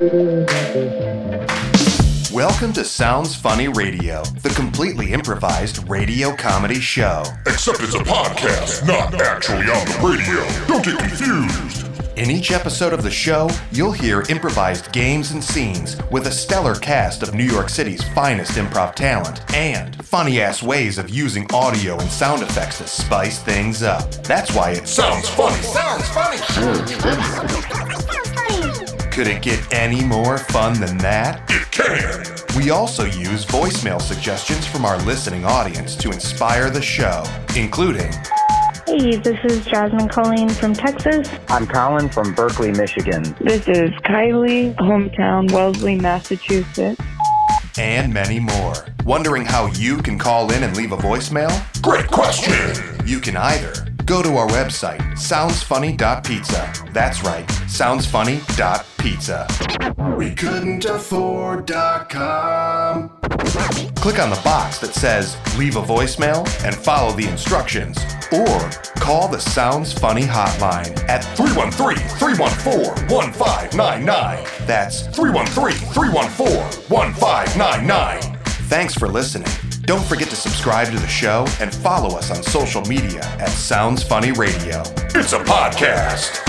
Welcome to Sounds Funny Radio, the completely improvised radio comedy show. Except it's a podcast, not actually on the radio. Don't get confused. In each episode of the show, you'll hear improvised games and scenes with a stellar cast of New York City's finest improv talent and funny ass ways of using audio and sound effects to spice things up. That's why it Sounds funny. Sounds funny. Could it get any more fun than that? It can. We also use voicemail suggestions from our listening audience to inspire the show, including Hey, this is Jasmine Colleen from Texas. I'm Colin from Berkley, Michigan. This is Kylie, hometown Wellesley, Massachusetts. and many more. Wondering how you can call in and leave a voicemail? Great question. You can either go to our website, soundsfunny.pizza. That's right, soundsfunny.pizza. We couldn't afford.com. Click on the box that says leave a voicemail and follow the instructions. Or call the Sounds Funny hotline at 313 314 1599. that's 313 314 1599. Thanks for listening. Don't forget to subscribe to the show and follow us on social media at Sounds Funny Radio. It's a podcast.